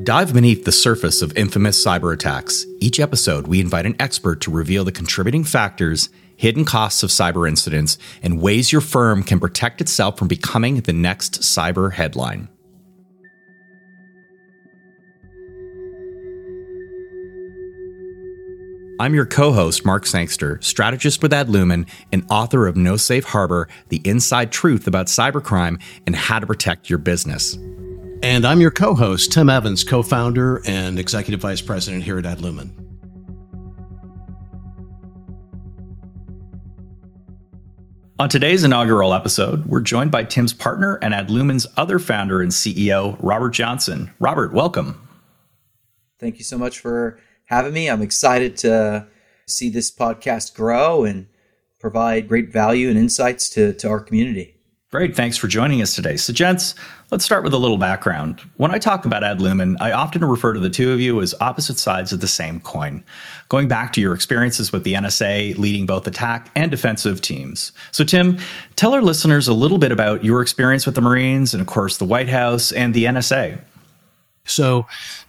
Dive beneath the surface of infamous cyber attacks. Each episode, we invite an expert to reveal the contributing factors, hidden costs of cyber incidents, and ways your firm can protect itself from becoming the next cyber headline. I'm your co host, Mark Sangster, strategist with Adlumin and author of No Safe Harbor The Inside Truth About Cybercrime and How to Protect Your Business. And I'm your co host, Tim Evans, co founder and executive vice president here at Adlumin. On today's inaugural episode, we're joined by Tim's partner and Adlumin's other founder and CEO, Robert Johnston. Robert, welcome. Thank you so much for having me. I'm excited to see this podcast grow and provide great value and insights to, to our community. Great. Thanks for joining us today. So, gents, let's start with a little background. When I talk about Adlumin, I often refer to the two of you as opposite sides of the same coin, going back to your experiences with the NSA leading both attack and defensive teams. So, Tim, tell our listeners a little bit about your experience with the Marines and, of course, the White House and the NSA. So,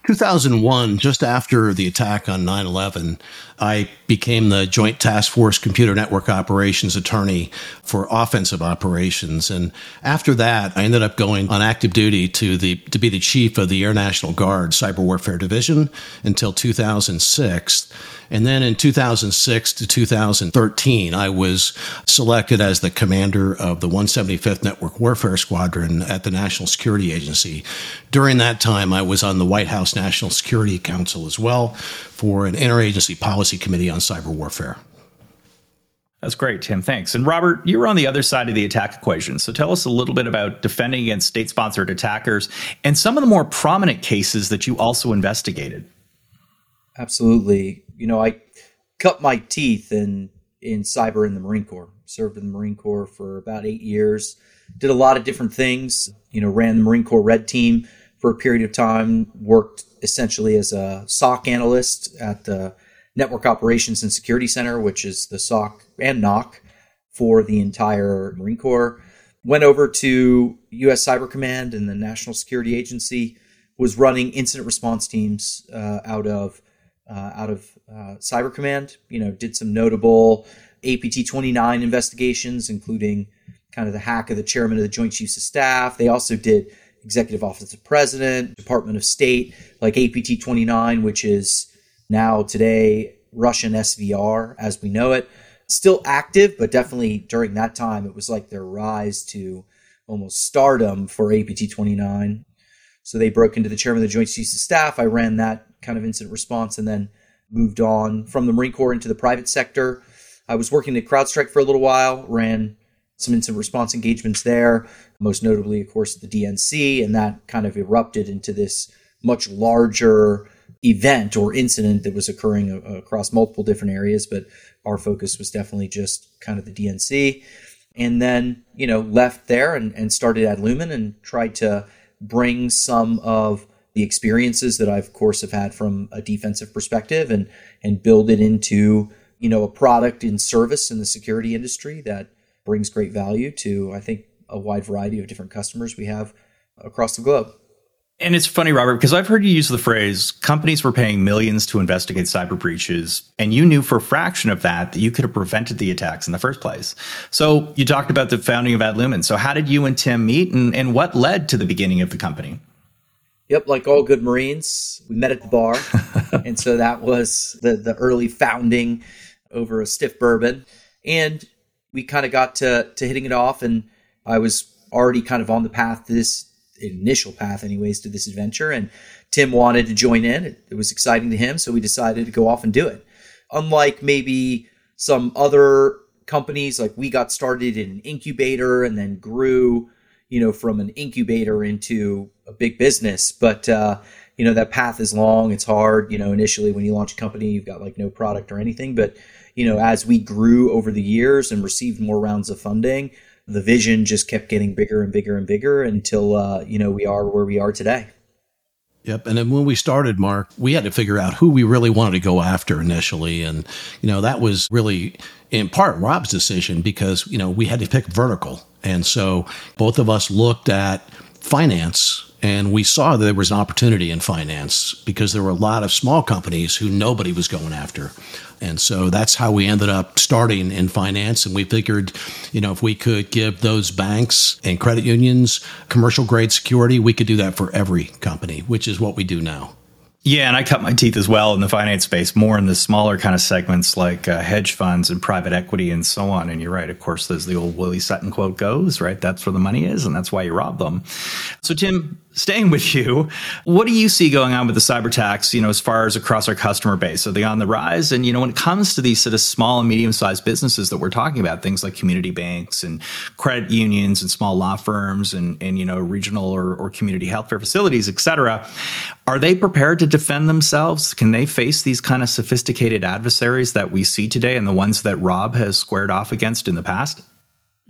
2001, just after the attack on 9 11, I became the Joint Task Force Computer Network Operations Attorney for offensive operations. And after that, I ended up going on active duty to, the, to be the chief of the Air National Guard Cyber Warfare Division until 2006. And then in 2006 to 2013, I was selected as the commander of the 175th Network Warfare Squadron at the National Security Agency. During that time, I was on the White House National Security Council as well for an interagency policy committee on cyber warfare. That's great, Tim. Thanks. And Robert, you were on the other side of the attack equation. So tell us a little bit about defending against state sponsored attackers and some of the more prominent cases that you also investigated. Absolutely. You know, I cut my teeth in, in cyber in the Marine Corps, served in the Marine Corps for about eight years, did a lot of different things, you know, ran the Marine Corps Red Team for a period of time, worked essentially as a SOC analyst at the Network Operations and Security Center, which is the SOC and NOC for the entire Marine Corps. Went over to U.S. Cyber Command and the National Security Agency. Was running incident response teams uh, out of uh, out of uh, Cyber Command. You know, did some notable APT 29 investigations, including kind of the hack of the chairman of the Joint Chiefs of Staff. They also did Executive Office of President, Department of State, like APT 29, which is now today Russian SVR as we know it. Still active, but definitely during that time, it was like their rise to almost stardom for APT 29. So they broke into the chairman of the Joint Chiefs of Staff. I ran that kind of incident response and then moved on from the Marine Corps into the private sector. I was working at CrowdStrike for a little while, ran some incident response engagements there, most notably, of course, the DNC, and that kind of erupted into this much larger event or incident that was occurring across multiple different areas. But our focus was definitely just kind of the DNC. And then, you know, left there and, and started Adlumin and tried to bring some of the experiences that I, of course, have had from a defensive perspective and, and build it into, you know, a product and service in the security industry that brings great value to, I think, a wide variety of different customers we have across the globe. And it's funny, Robert, because I've heard you use the phrase companies were paying millions to investigate cyber breaches, and you knew for a fraction of that that you could have prevented the attacks in the first place. So you talked about the founding of Adlumin. So how did you and Tim meet, and, and what led to the beginning of the company? Yep, like all good Marines, we met at the bar. and so that was the, the early founding over a stiff bourbon. And we kind of got to to hitting it off, and I was already kind of on the path to this initial path, anyways, to this adventure. And Tim wanted to join in. It, it was exciting to him, so we decided to go off and do it. Unlike maybe some other companies, like we got started in an incubator and then grew, you know, from an incubator into a big business. But uh, you know that path is long. It's hard. You know, initially when you launch a company, you've got like no product or anything, but you know, as we grew over the years and received more rounds of funding, the vision just kept getting bigger and bigger and bigger until uh, you know we are where we are today. Yep. And then when we started, Mark, we had to figure out who we really wanted to go after initially. And, you know, that was really in part Rob's decision because, you know, we had to pick vertical. And so both of us looked at finance And we saw that there was an opportunity in finance because there were a lot of small companies who nobody was going after. And so that's how we ended up starting in finance. And we figured, you know, if we could give those banks and credit unions commercial grade security, we could do that for every company, which is what we do now. Yeah, and I cut my teeth as well in the finance space, more in the smaller kind of segments like uh, hedge funds and private equity and so on. And you're right, of course, there's the old Willie Sutton quote goes, right? That's where the money is, and that's why you rob them. So, Tim, staying with you, what do you see going on with the cyber attacks, you know, as far as across our customer base? Are they on the rise? And, you know, when it comes to these sort of small and medium sized businesses that we're talking about, things like community banks and credit unions and small law firms and, and you know, regional or, or community healthcare facilities, et cetera, are they prepared to defend themselves? Can they face these kind of sophisticated adversaries that we see today and the ones that Rob has squared off against in the past?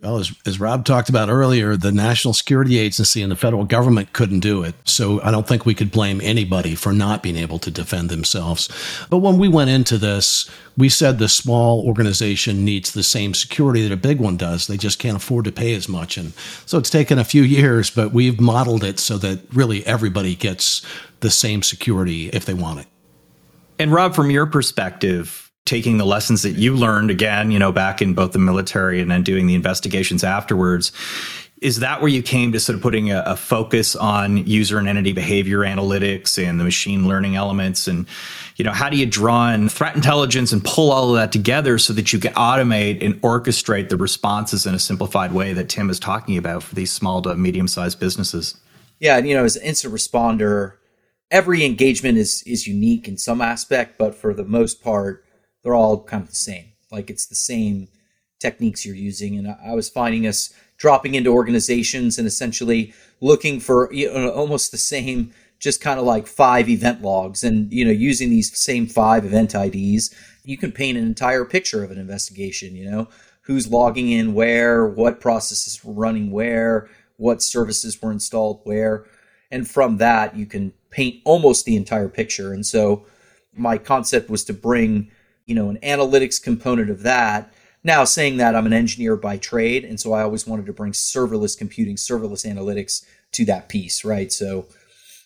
Well, as, as Rob talked about earlier, the National Security Agency and the federal government couldn't do it. So I don't think we could blame anybody for not being able to defend themselves. But when we went into this, we said the small organization needs the same security that a big one does. They just can't afford to pay as much. And so it's taken a few years, but we've modeled it so that really everybody gets the same security if they want it. And Rob, from your perspective, taking the lessons that you learned again, you know, back in both the military and then doing the investigations afterwards. Is that where you came to sort of putting a, a, focus on user and entity behavior analytics and the machine learning elements? And, you know, how do you draw in threat intelligence and pull all of that together so that you can automate and orchestrate the responses in a simplified way that Tim is talking about for these small to medium sized businesses? Yeah, and you know, as an instant responder, every engagement is is unique in some aspect, but for the most part, they're all kind of the same. Like it's the same techniques you're using. And I was finding us dropping into organizations and essentially looking for you know, almost the same, just kind of like five event logs and, you know, using these same five event IDs, you can paint an entire picture of an investigation, you know, who's logging in where, what processes were running where, what services were installed where. And from that, you can paint almost the entire picture. And so my concept was to bring you know, an analytics component of that. Now, saying that, I'm an engineer by trade, and so I always wanted to bring serverless computing, serverless analytics to that piece, right? So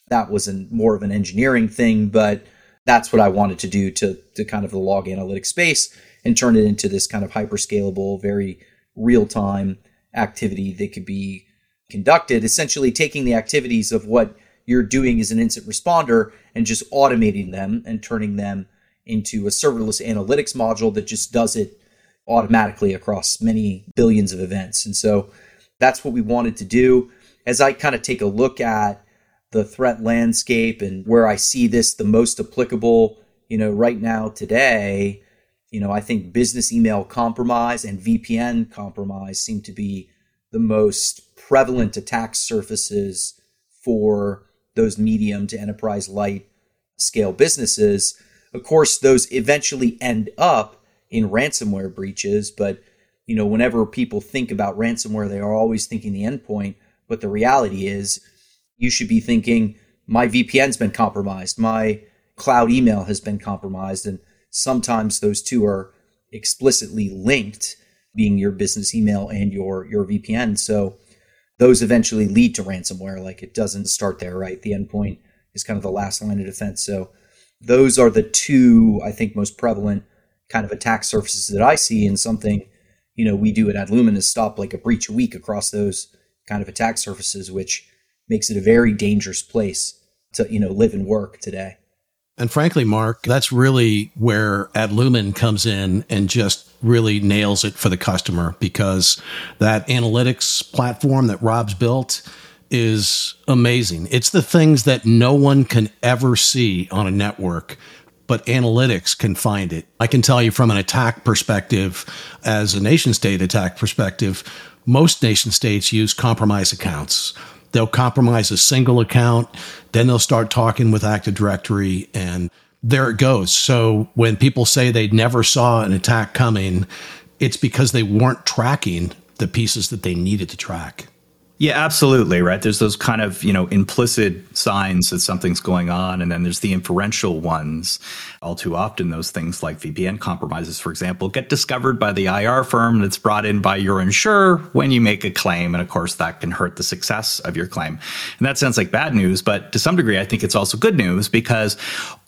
that was an, more of an engineering thing, but that's what I wanted to do to, to kind of the log analytics space and turn it into this kind of hyperscalable, very real time activity that could be conducted, essentially taking the activities of what you're doing as an instant responder and just automating them and turning them into a serverless analytics module that just does it automatically across many billions of events. And so that's what we wanted to do. As I kind of take a look at the threat landscape and where I see this the most applicable, you know, right now today, you know, I think business email compromise and VPN compromise seem to be the most prevalent attack surfaces for those medium to enterprise light scale businesses. Of course, those eventually end up in ransomware breaches, but you know, whenever people think about ransomware, they are always thinking the endpoint. But the reality is, you should be thinking, my VPN's been compromised, my cloud email has been compromised, and sometimes those two are explicitly linked, being your business email and your your VPN. So those eventually lead to ransomware. Like it doesn't start there, right? The endpoint is kind of the last line of defense. So those are the two I think most prevalent kind of attack surfaces that I see and something you know we do at Adlumin is stop like a breach a week across those kind of attack surfaces which makes it a very dangerous place to you know live and work today. And frankly, Mark, that's really where Adlumin comes in and just really nails it for the customer because that analytics platform that Rob's built is amazing. It's the things that no one can ever see on a network, but analytics can find it. I can tell you from an attack perspective, as a nation state attack perspective, most nation states use compromise accounts. They'll compromise a single account, then they'll start talking with Active Directory, and there it goes. So when people say they never saw an attack coming, it's because they weren't tracking the pieces that they needed to track. Yeah, absolutely. Right. There's those kind of, you know, implicit signs that something's going on. And then there's the inferential ones. All too often, those things like VPN compromises, for example, get discovered by the IR firm that's brought in by your insurer when you make a claim. And of course, that can hurt the success of your claim. And that sounds like bad news. But to some degree, I think it's also good news because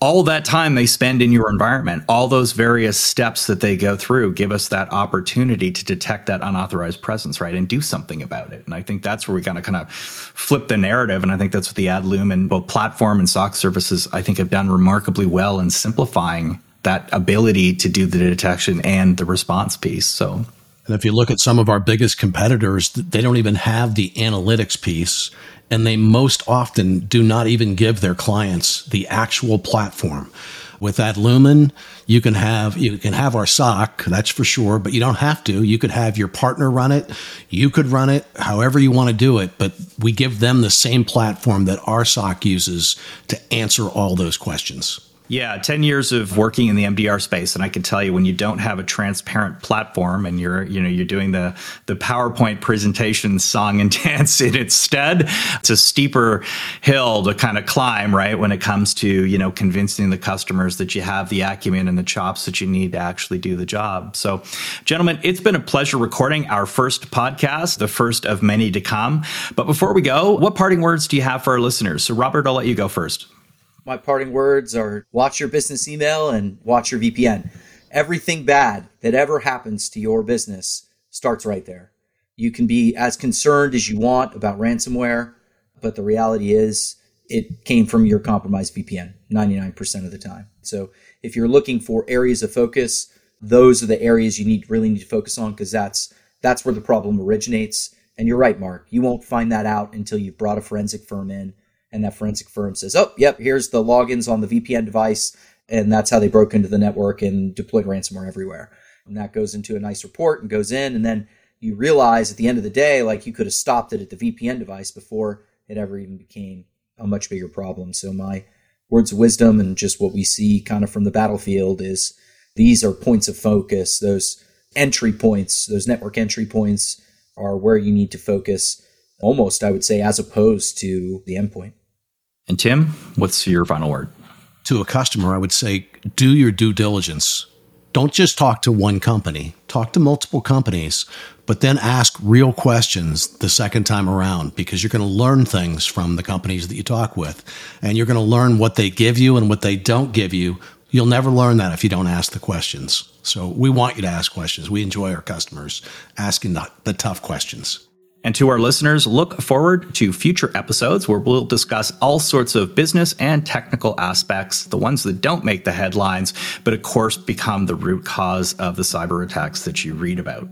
all that time they spend in your environment, all those various steps that they go through give us that opportunity to detect that unauthorized presence, right? And do something about it. And I think that's where we gotta kind of flip the narrative. And I think that's what the Adlumin and both platform and SOC services, I think, have done remarkably well in simplifying that ability to do the detection and the response piece. So and if you look at some of our biggest competitors, they don't even have the analytics piece. And they most often do not even give their clients the actual platform. With Adlumin, you can have you can have our SOC, that's for sure, but you don't have to. You could have your partner run it. You could run it however you want to do it, but we give them the same platform that our SOC uses to answer all those questions. Yeah, 10 years of working in the MDR space and I can tell you when you don't have a transparent platform and you're you know you're doing the the PowerPoint presentation song and dance in its stead, it's a steeper hill to kind of climb, right? When it comes to, you know, convincing the customers that you have the acumen and the chops that you need to actually do the job. So, gentlemen, it's been a pleasure recording our first podcast, the first of many to come. But before we go, what parting words do you have for our listeners? So Robert, I'll let you go first my parting words are watch your business email and watch your VPN. Everything bad that ever happens to your business starts right there. You can be as concerned as you want about ransomware, but the reality is it came from your compromised VPN 99% of the time. So if you're looking for areas of focus, those are the areas you need really need to focus on because that's that's where the problem originates. And you're right, Mark. You won't find that out until you've brought a forensic firm in and that forensic firm says, "Oh, yep, here's the logins on the VPN device," and that's how they broke into the network and deployed ransomware everywhere. And that goes into a nice report and goes in, and then you realize at the end of the day, like you could have stopped it at the VPN device before it ever even became a much bigger problem. So my words of wisdom and just what we see kind of from the battlefield is these are points of focus. Those entry points, those network entry points are where you need to focus almost, I would say, as opposed to the endpoint. And Tim, what's your final word? To a customer, I would say do your due diligence. Don't just talk to one company, talk to multiple companies, but then ask real questions the second time around because you're going to learn things from the companies that you talk with. And you're going to learn what they give you and what they don't give you. You'll never learn that if you don't ask the questions. So we want you to ask questions. We enjoy our customers asking the, the tough questions. And to our listeners, look forward to future episodes where we'll discuss all sorts of business and technical aspects, the ones that don't make the headlines, but of course become the root cause of the cyber attacks that you read about.